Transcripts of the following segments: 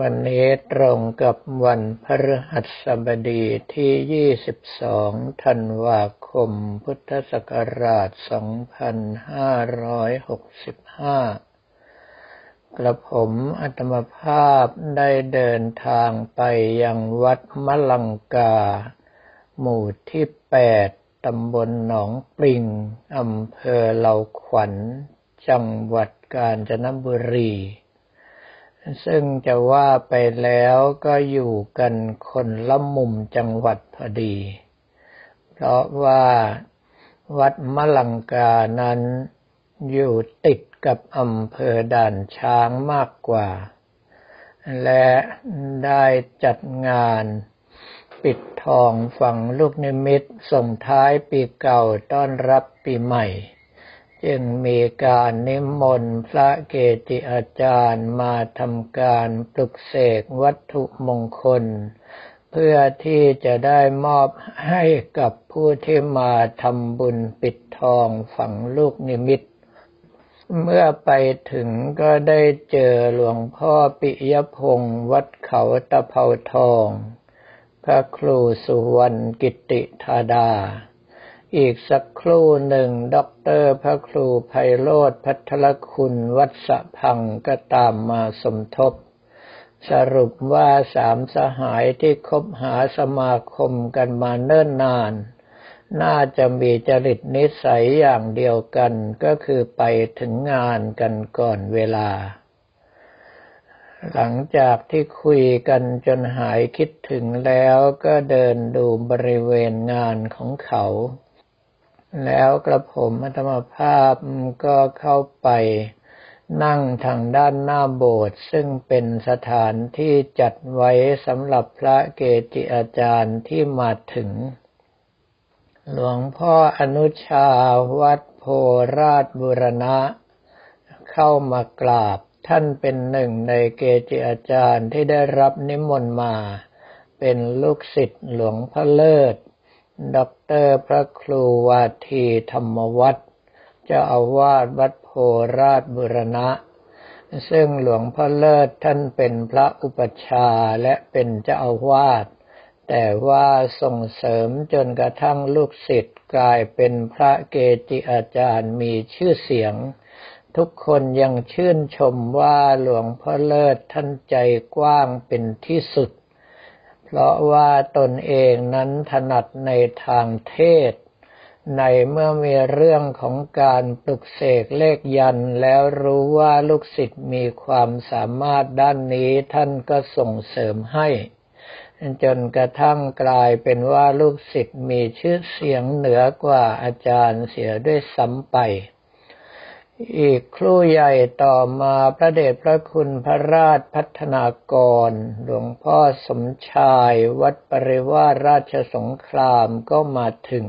วันนี้ตรงกับวันพฤหัสบดีที่ 22 ธันวาคม พุทธศักราช 2565 กระผมอัตมภาพได้เดินทางไปยังวัดมะลังกา หมู่ที่ 8 ตำบลหนองปริง อำเภอเหล่าขวัญ จังหวัดกาญจนบุรี ซึ่งจะว่าไปแล้วก็อยู่กันคนละมุมจังหวัดพอดี เพราะว่าวัดมะลังกานั้นอยู่ติดกับอำเภอด่านช้างมากกว่า และได้จัดงานปิดทองฝังลูกนิมิตส่งท้ายปีเก่าต้อนรับปีใหม่ จึงมีการนิมนต์พระเกจิอาจารย์มาทำการปลุกเสกวัตถุมงคล เพื่อที่จะได้มอบให้กับผู้ที่มาทำบุญปิดทองฝังลูกนิมิต เมื่อไปถึงก็ได้เจอหลวงพ่อปิยพงศ์วัดเขาตะเภาทอง พระครูสุวรรณกิติธาดา อีกสักครู่หนึ่งด็อกเตอร์พระครูไพโรธพัทรคุณวัดสะพังก็ตามมาสมทบ สรุปว่าสามสหายที่คบหาสมาคมกันมาเนิ่นนาน น่าจะมีจริตนิสัยอย่างเดียวกันก็คือไปถึงงานกันก่อนเวลาหลังจากที่คุยกันจนหายคิดถึงแล้วก็เดินดูบริเวณงานของเขา แล้วกระผมอัตมภาพก็เข้าไปนั่งทางด้านหน้าโบสถ์ซึ่งเป็นสถานที่จัดไว้สำหรับพระเกจิอาจารย์ที่มาถึง หลวงพ่ออนุชาวัดโพราชบุรณะ เข้ามากราบท่านเป็นหนึ่งในเกจิอาจารย์ที่ได้รับนิมนต์มา เป็นลูกศิษย์หลวงพ่อเลิศ ด็อกเตอร์พระครูวาทีธรรมวัฒน์เจ้าอาวาสวัดโพราชบุรณะ ซึ่งหลวงพ่อเลิศท่านเป็นพระอุปัชฌาย์และเป็นเจ้าอาวาสแต่ว่าส่งเสริมจนกระทั่งลูกศิษย์กลายเป็นพระเกจิอาจารย์มีชื่อเสียง ทุกคนยังชื่นชมว่าหลวงพ่อเลิศท่านใจกว้างเป็นที่สุด เพราะว่าตนเองนั้นถนัดในทางเทศ ในเมื่อมีเรื่องของการปลุกเสกเลขยันแล้วรู้ว่าลูกศิษย์มีความสามารถด้านนี้ท่านก็ส่งเสริมให้ จนกระทั่งกลายเป็นว่าลูกศิษย์มีชื่อเสียงเหนือกว่าอาจารย์เสียด้วยซ้ำไป อีกครู่ใหญ่ต่อมาพระเดชพระคุณพระราชพัฒนากร หลวงพ่อสมชายวัดปริวาสราชสงครามก็มาถึง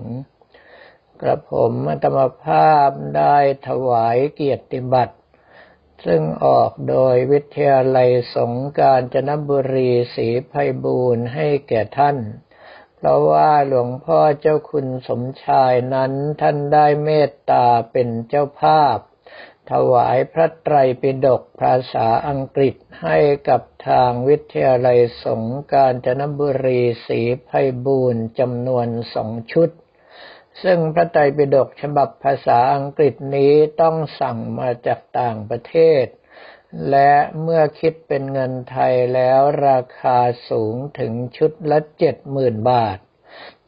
กระผมธรรมภาพได้ถวายเกียรติบัตร ซึ่งออกโดยวิทยาลัยสงการจนบุรีศรีไพบูรณ์ให้แก่ท่าน เพราะว่าหลวงพ่อเจ้าคุณสมชายนั้นท่านได้เมตตาเป็นเจ้าภาพ ถวายพระไตรปิฎกภาษาอังกฤษให้กับทางวิทยาลัยสงการจนบุรีศรีไพบูรณ์จำนวนสองชุด ซึ่งพระไตรปิฎกฉบับภาษาอังกฤษนี้ต้องสั่งมาจากต่างประเทศ และเมื่อคิดเป็นเงินไทยแล้วราคาสูงถึงชุดละเจ็ดหมื่นบาท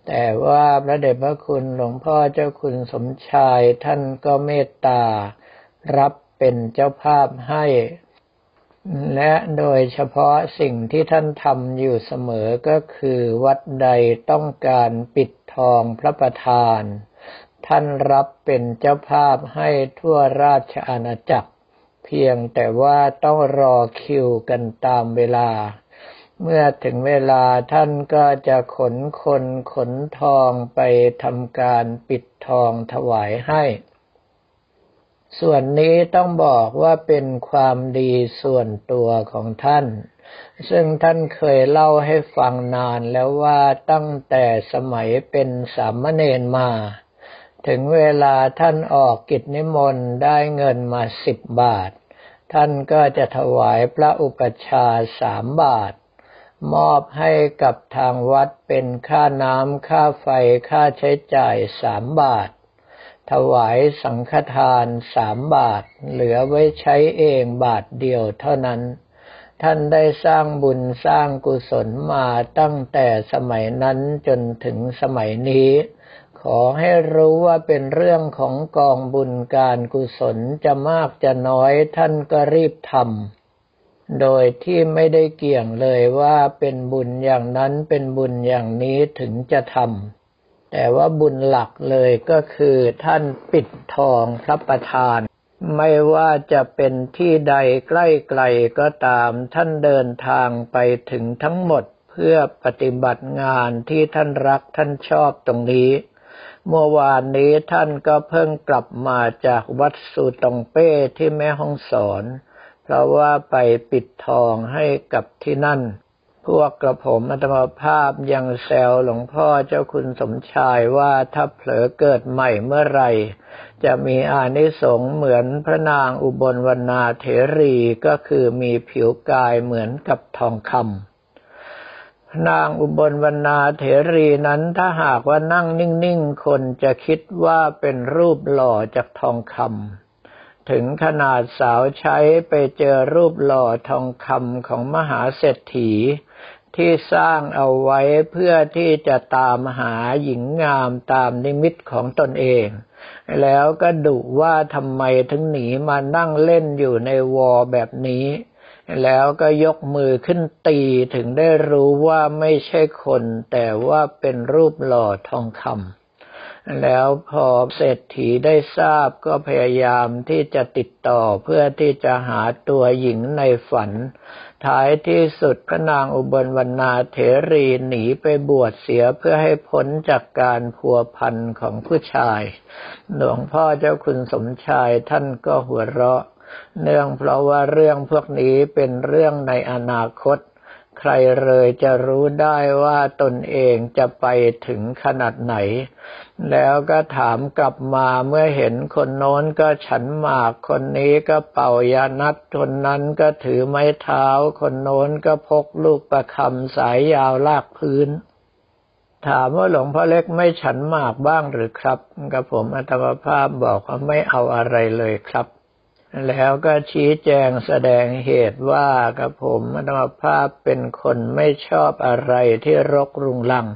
แต่ว่าพระเดชพระคุณหลวงพ่อเจ้าคุณสมชายท่านก็เมตตา รับเป็นเจ้าภาพให้ และโดยเฉพาะสิ่งที่ท่านทำอยู่เสมอก็คือวัดใดต้องการปิดทองพระประธาน ท่านรับเป็นเจ้าภาพให้ทั่วราชอาณาจักร เพียงแต่ว่าต้องรอคิวกันตามเวลาเมื่อถึงเวลาท่านก็จะขนคนขนทองไปทำการปิดทองถวายให้ ส่วนนี้ต้องบอกว่าเป็นความดีส่วนตัวของท่าน ซึ่งท่านเคยเล่าให้ฟังนานแล้วว่าตั้งแต่สมัยเป็นสามเณรมา ถึงเวลาท่านออกกิจนิมนต์ได้เงินมาสิบบาท ท่านก็จะถวายพระอุปชาสามบาท มอบให้กับทางวัดเป็นค่าน้ำค่าไฟค่าใช้จ่ายสามบาท ถวายสังฆทานสามบาท เหลือไว้ใช้เองบาทเดียวเท่านั้น ท่านได้สร้างบุญสร้างกุศลมาตั้งแต่สมัยนั้นจนถึงสมัยนี้ ขอให้รู้ว่าเป็นเรื่องของกองบุญการกุศลจะมากจะน้อยท่านก็รีบทำโดยที่ไม่ได้เกี่ยงเลยว่าเป็นบุญอย่างนั้นเป็นบุญอย่างนี้ถึงจะทำ แต่ว่าบุญหลักเลยก็คือท่านปิดทองพระประธาน ไม่ว่าจะเป็นที่ใดใกล้ไกลก็ตามท่านเดินทางไปถึงทั้งหมดเพื่อปฏิบัติงานที่ท่านรักท่านชอบตรงนี้ เมื่อวานนี้ท่านก็เพิ่งกลับมาจากวัดสุตองเป้ที่แม่ห้องสอน เพราะว่าไปปิดทองให้กับที่นั่น พวกกระผมอัตมาภาพยังแซวหลวงพ่อเจ้าคุณสมชายว่าถ้าเผลอเกิดใหม่เมื่อไรจะมีอานิสงส์เหมือนพระนางอุบลวรรณาเถรีก็คือมีผิวกายเหมือนกับทองคำนางอุบลวรรณาเถรีนั้นถ้าหากว่านั่งนิ่งๆ คนจะคิดว่าเป็นรูปหล่อจากทองคำถึงขนาดสาวใช้ไปเจอรูปหล่อทองคำของมหาเศรษฐี ที่สร้างเอาไว้เพื่อที่จะตามหาหญิงงามตามนิมิตของตนเอง แล้วก็ดุว่าทำไมถึงหนีมานั่งเล่นอยู่ในวอแบบนี้ แล้วก็ยกมือขึ้นตีถึงได้รู้ว่าไม่ใช่คน แต่ว่าเป็นรูปหล่อทองคำ แล้วพอเศรษฐีได้ทราบก็พยายามที่จะติดต่อเพื่อที่จะหาตัวหญิงในฝัน ท้ายที่สุดพระนางอุบลวรรณาเถรีหนีไปบวชเสียเพื่อให้พ้นจากการพัวพันของผู้ชาย หลวงพ่อเจ้าคุณสมชายท่านก็หัวเราะ เนื่องเพราะว่าเรื่องพวกนี้เป็นเรื่องในอนาคต ใครเลยจะรู้ได้ว่าตนเองจะไปถึงขนาดไหน แล้วก็ถามกลับมาเมื่อเห็นคนโน้นก็ฉันหมาก คนนี้ก็เป่ายานัดคนนั้นก็ถือไม้เท้า คนโน้นก็พกลูกประคำสายยาวลากพื้น ถามว่าหลวงพ่อเล็กไม่ฉันหมากบ้างหรือครับ กับผมอัตมภาพบอกว่าไม่เอาอะไรเลยครับ แล้วก็ชี้แจงแสดงเหตุว่ากับผมอัตมภาพเป็นคนไม่ชอบอะไรที่รกรุงรัง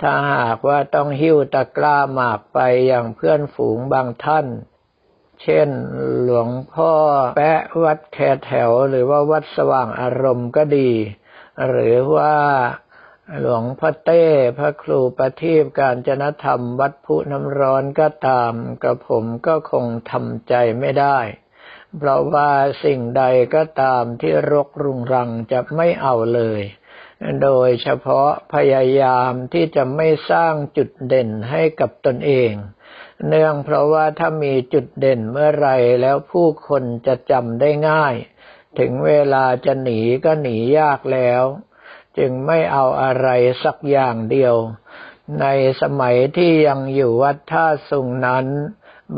ถ้าหากว่าต้องหิ้วตะกร้าหมากไปอย่างเพื่อนฝูงบางท่าน เช่นหลวงพ่อแปะวัดแคแถวหรือว่าวัดสว่างอารมณ์ก็ดี หรือว่าหลวงพ่อเต้พระครูประทีปการจนธรรมวัดพุน้ำร้อนก็ตามกระผมก็คงทำใจไม่ได้ เพราะว่าสิ่งใดก็ตามที่รกรุงรังจะไม่เอาเลย โดยเฉพาะพยายามที่จะไม่สร้างจุดเด่นให้กับตนเอง เนื่องเพราะว่าถ้ามีจุดเด่นเมื่อไรแล้วผู้คนจะจำได้ง่าย ถึงเวลาจะหนีก็หนียากแล้ว จึงไม่เอาอะไรสักอย่างเดียว ในสมัยที่ยังอยู่วัดท่าสุงนั้น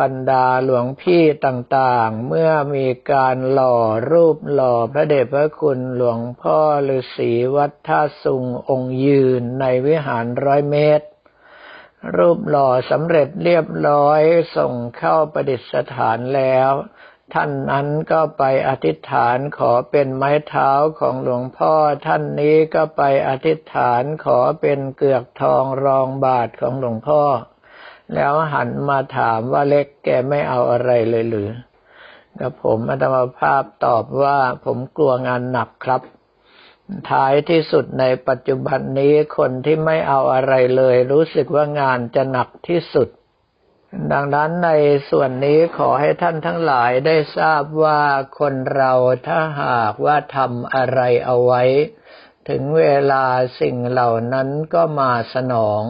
บรรดาหลวงพี่ต่างๆ เมื่อมีการหล่อรูปหล่อพระเดชพระคุณหลวงพ่อฤาษีวัดท่าสุงองค์ยืนในวิหารร้อยเมตร รูปหล่อสำเร็จเรียบร้อยส่งเข้าประดิษฐานแล้ว ท่านนั้นก็ไปอธิษฐานขอเป็นไม้เท้าของหลวงพ่อ ท่านนี้ก็ไปอธิษฐานขอเป็นเกือกทองรองบาทของหลวงพ่อ แล้วหันมาถามว่าเล็กแกไม่เอาอะไรเลยหรือกับผมอัตมาภาพตอบว่าผมกลัวงานหนักครับ ท้ายที่สุดในปัจจุบันนี้คนที่ไม่เอาอะไรเลย รู้สึกว่างานจะหนักที่สุด ดังนั้นในส่วนนี้ขอให้ท่านทั้งหลายได้ทราบว่าคนเราถ้าหากว่าทำอะไรเอาไว้ ถึงเวลาสิ่งเหล่านั้นก็มาสนอง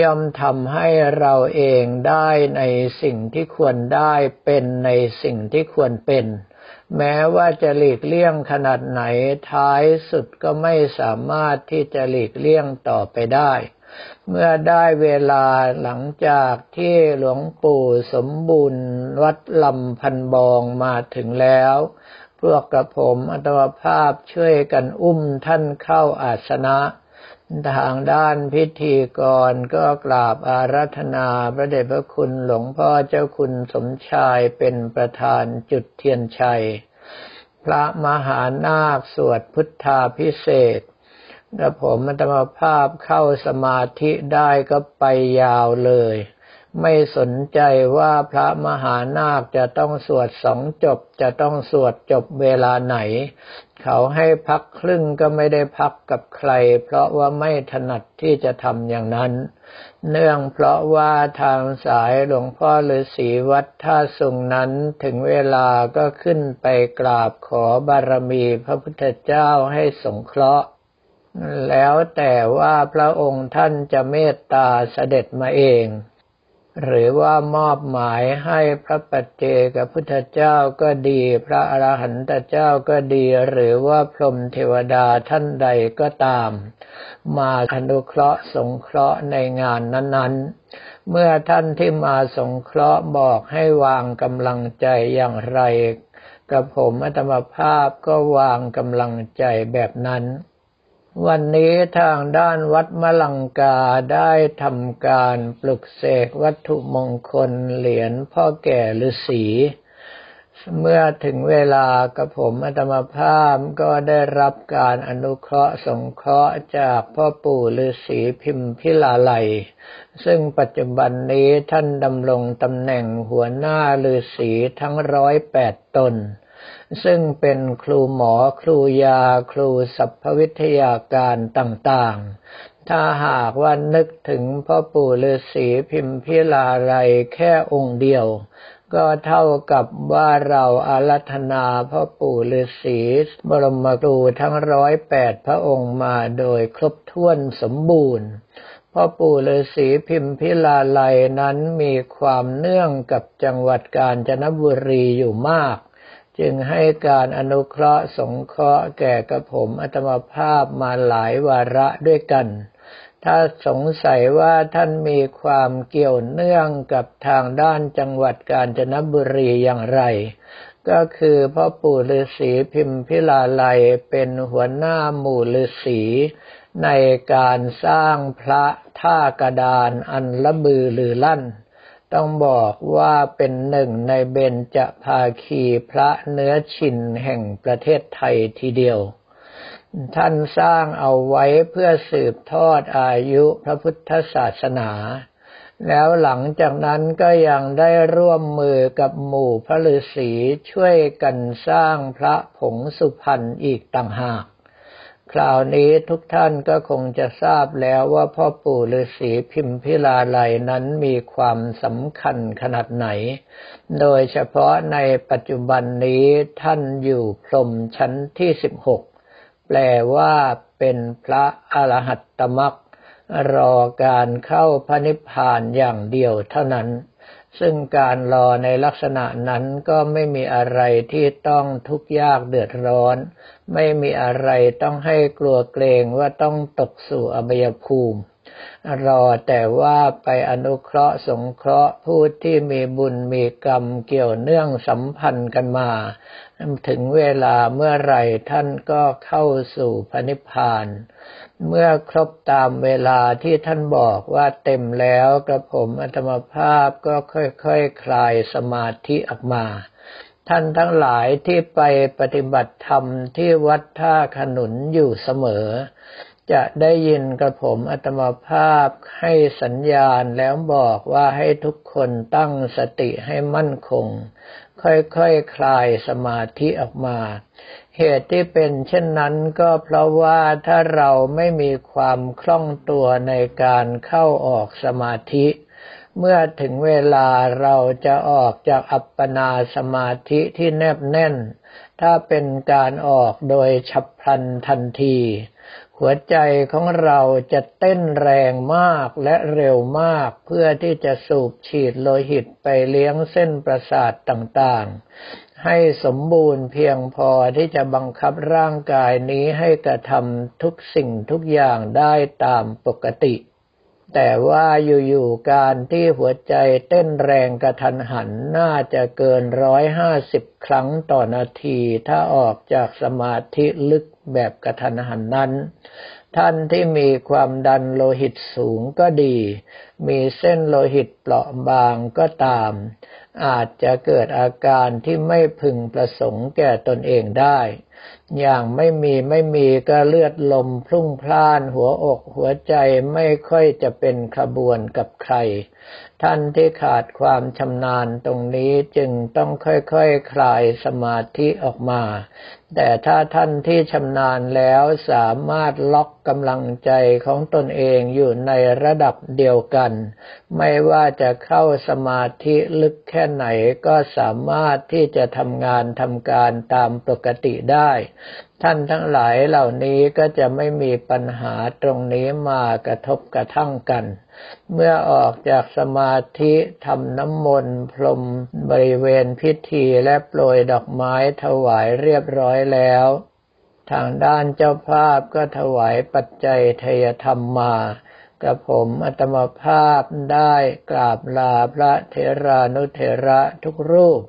ย่อมทำให้เราเองได้ในสิ่งที่ควรได้เป็นในสิ่งที่ควรเป็น แม้ว่าจะหลีกเลี่ยงขนาดไหนท้ายสุดก็ไม่สามารถที่จะหลีกเลี่ยงต่อไปได้ เมื่อได้เวลาหลังจากที่หลวงปู่สมบูรณ์วัดลำพันบองมาถึงแล้ว พวกกระผมอัตวภาพช่วยกันอุ้มท่านเข้าอาสนะ ทางด้านพิธีกรก็กราบอารัธนาพระเดชพระคุณหลวงพ่อเจ้าคุณสมชายเป็นประธานจุดเทียนชัย พระมหานาคสวดพุทธาพิเศษและผมมัตมภาพเข้าสมาธิได้ก็ไปยาวเลย ไม่สนใจว่าพระมหานาคจะต้องสวดสองจบ จะต้องสวดจบเวลาไหน เขาให้พักครึ่งก็ไม่ได้พักกับใคร เพราะว่าไม่ถนัดที่จะทำอย่างนั้น เนื่องเพราะว่าทางสายหลวงพ่อฤาษีวัดท่าสุงนั้นถึงเวลาก็ขึ้นไปกราบขอบารมีพระพุทธเจ้าให้สงเคราะห์แล้วแต่ว่าพระองค์ท่านจะเมตตาเสด็จมาเอง หรือว่ามอบหมายให้พระปัจเจกพุทธเจ้าก็ดี พระอรหันตเจ้าก็ดี หรือว่าพรหมเทวดาท่านใดก็ตาม มาอนุเคราะห์สงเคราะห์ในงานนั้นๆ เมื่อท่านที่มาสงเคราะห์บอกให้วางกำลังใจอย่างไร กับผมอัตมภาพก็วางกำลังใจแบบนั้น วันนี้ทางด้านวัดมะลังกาได้ทำการปลุกเสกวัตถุมงคลเหรียญพ่อแก่ฤาษีเมื่อถึงเวลากระผมอัตมภาพก็ได้รับการอนุเคราะห์สงเคราะห์จากพ่อปู่ฤาษีพิมพิลาไลซึ่งปัจจุบันนี้ท่านดำรงตำแหน่งหัวหน้าฤาษีทั้งร้อยแปดตน ซึ่งเป็นครูหมอครูยาครูสัพพวิทยาการต่างๆ ถ้าหากว่านึกถึงพ่อปู่ฤาษีพิมพิลาไรแค่องค์เดียว ก็เท่ากับว่าเราอารัธนาพ่อปู่ฤาษีบรมครูทั้งร้อยแปดพระองค์มาโดยครบถ้วนสมบูรณ์พ่อปู่ฤาษีพิมพิลาไลนั้นมีความเนื่องกับจังหวัดกาญจนบุรีอยู่มาก จึงให้การอนุเคราะห์สงเคราะห์แก่กระผมอัตมภาพมาหลายวาระด้วยกัน ถ้าสงสัยว่าท่านมีความเกี่ยวเนื่องกับทางด้านจังหวัดกาญจนบุรีอย่างไร ก็คือพ่อปู่ฤาษีพิมพิลาไลเป็นหัวหน้าหมู่ฤาษีในการสร้างพระท่ากระดานอันละบือลือลั่น ต้องบอกว่าเป็นหนึ่งในเบญจภาคีพระเนื้อชินแห่งประเทศไทยทีเดียว ท่านสร้างเอาไว้เพื่อสืบทอดอายุพระพุทธศาสนา แล้วหลังจากนั้นก็ยังได้ร่วมมือกับหมู่พระฤาษีช่วยกันสร้างพระผงสุพรรณอีกต่างหาก ราวนี้ทุกท่านก็คงจะทราบแล้วว่าพ่อปู่ฤาษีพิมพิลาไลนั้นมีความสำคัญขนาดไหน โดยเฉพาะในปัจจุบันนี้ท่านอยู่พรมชั้นที่สิบหกแปลว่าเป็นพระอรหัตตมรรครอการเข้าพระนิพพานอย่างเดียวเท่านั้น ซึ่งการรอในลักษณะนั้นก็ไม่มีอะไรที่ต้องทุกข์ยากเดือดร้อน ไม่มีอะไรต้องให้กลัวเกรงว่าต้องตกสู่อบายภูมิ รอแต่ว่าไปอนุเคราะห์สงเคราะห์ผู้ที่มีบุญมีกรรมเกี่ยวเนื่องสัมพันธ์กันมา ถึงเวลาเมื่อไรท่านก็เข้าสู่พระนิพพาน เมื่อครบตามเวลาที่ท่านบอกว่าเต็มแล้วกระผมอัตมภาพก็ค่อยๆคคลายสมาธิออกมาท่านทั้งหลายที่ไปปฏิบัติธรรมที่วัดท่าขนุนอยู่เสมอ จะได้ยินกระผมอัตมภาพให้สัญญาณแล้วบอกว่าให้ทุกคนตั้งสติให้มั่นคง ค่อยๆคคลายสมาธิออกมา เหตุที่เป็นเช่นนั้นก็เพราะว่าถ้าเราไม่มีความคล่องตัวในการเข้าออกสมาธิเมื่อถึงเวลาเราจะออกจากอัปปนาสมาธิที่แนบแน่น ถ้าเป็นการออกโดยฉับพลันทันที หัวใจของเราจะเต้นแรงมากและเร็วมากเพื่อที่จะสูบฉีดโลหิตไปเลี้ยงเส้นประสาทต่างๆ ให้สมบูรณ์เพียงพอที่จะบังคับร่างกายนี้ให้กระทำทุกสิ่งทุกอย่างได้ตามปกติ แต่ว่าอยู่ๆการที่หัวใจเต้นแรงกระทันหันน่าจะเกินร้อยห้าสิบครั้งต่อนาทีถ้าออกจากสมาธิลึก แบบกระทันหันนั้น ท่านที่มีความดันโลหิตสูงก็ดี มีเส้นโลหิตเปราะบางก็ตาม อาจจะเกิดอาการที่ไม่พึงประสงค์แก่ตนเองได้ อย่างไม่มีไม่มีก็เลือดลมพลุ่งพล่านหัวอกหัวใจไม่ค่อยจะเป็นขบวนกับใคร ท่านที่ขาดความชำนาญตรงนี้จึงต้องค่อยๆคคลายสมาธิออกมา แต่ถ้าท่านที่ชำนาญแล้วสามารถล็อกกำลังใจของตนเองอยู่ในระดับเดียวกัน ไม่ว่าจะเข้าสมาธิลึกแค่ไหนก็สามารถที่จะทำงานทำการตามปกติได้ท่านทั้งหลายเหล่านี้ก็จะไม่มีปัญหาตรงนี้มากระทบกระทั่งกัน เมื่อออกจากสมาธิทำน้ำมนต์พรมบริเวณพิธีและโปรยดอกไม้ถวายเรียบร้อยแล้ว ทางด้านเจ้าภาพก็ถวายปัจจัยทยธรรมมากระผมอัตมภาพได้กราบลาพระเทรานุเทระทุกรูป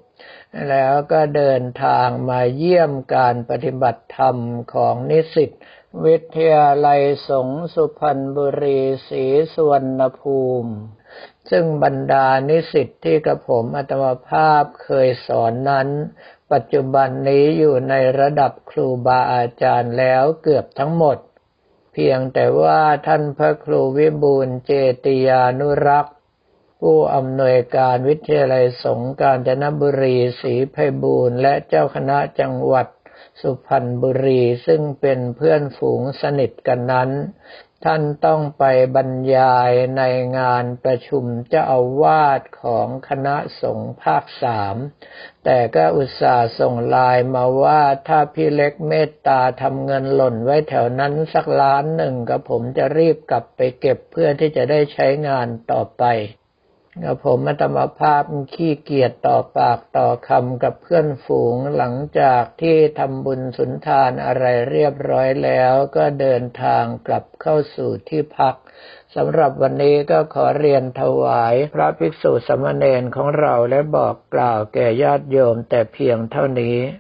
แล้วก็เดินทางมาเยี่ยมการปฏิบัติธรรมของนิสิตวิทยาลัยสงสุพรรณบุรีศรีสุวรรณภูมิ ซึ่งบรรดานิสิตที่กระผมอัตมภาพเคยสอนนั้น ปัจจุบันนี้อยู่ในระดับครูบาอาจารย์แล้วเกือบทั้งหมด เพียงแต่ว่าท่านพระครูวิบูลเจติยานุรักษ ผู้อำนวยการวิทยาลัยสงฆ์กาญจนบุรีศรีไพบูรณ์และเจ้าคณะจังหวัดสุพรรณบุรีซึ่งเป็นเพื่อนฝูงสนิทกันนั้น ท่านต้องไปบรรยายในงานประชุมเจ้าอาวาสของคณะสงฆ์ภาคสามแต่ก็อุตส่าห์ส่งลน์มาว่าถ้าพี่เล็กเมตตาทำเงินหล่นไว้แถวนั้นสักล้านหนึ่งก็ผมจะรีบกลับไปเก็บเพื่อที่จะได้ใช้งานต่อไป กับผมมัตมภาพขี้เกียจต่อปากต่อคำกับเพื่อนฝูงหลังจากที่ทำบุญสุนทานอะไรเรียบร้อยแล้ว ก็เดินทางกลับเข้าสู่ที่พักสำหรับวันนี้ก็ขอเรียนถวายพระภิกษุสมณเณรของเราและบอกกล่าวแก่ญาติโยมแต่เพียงเท่านี้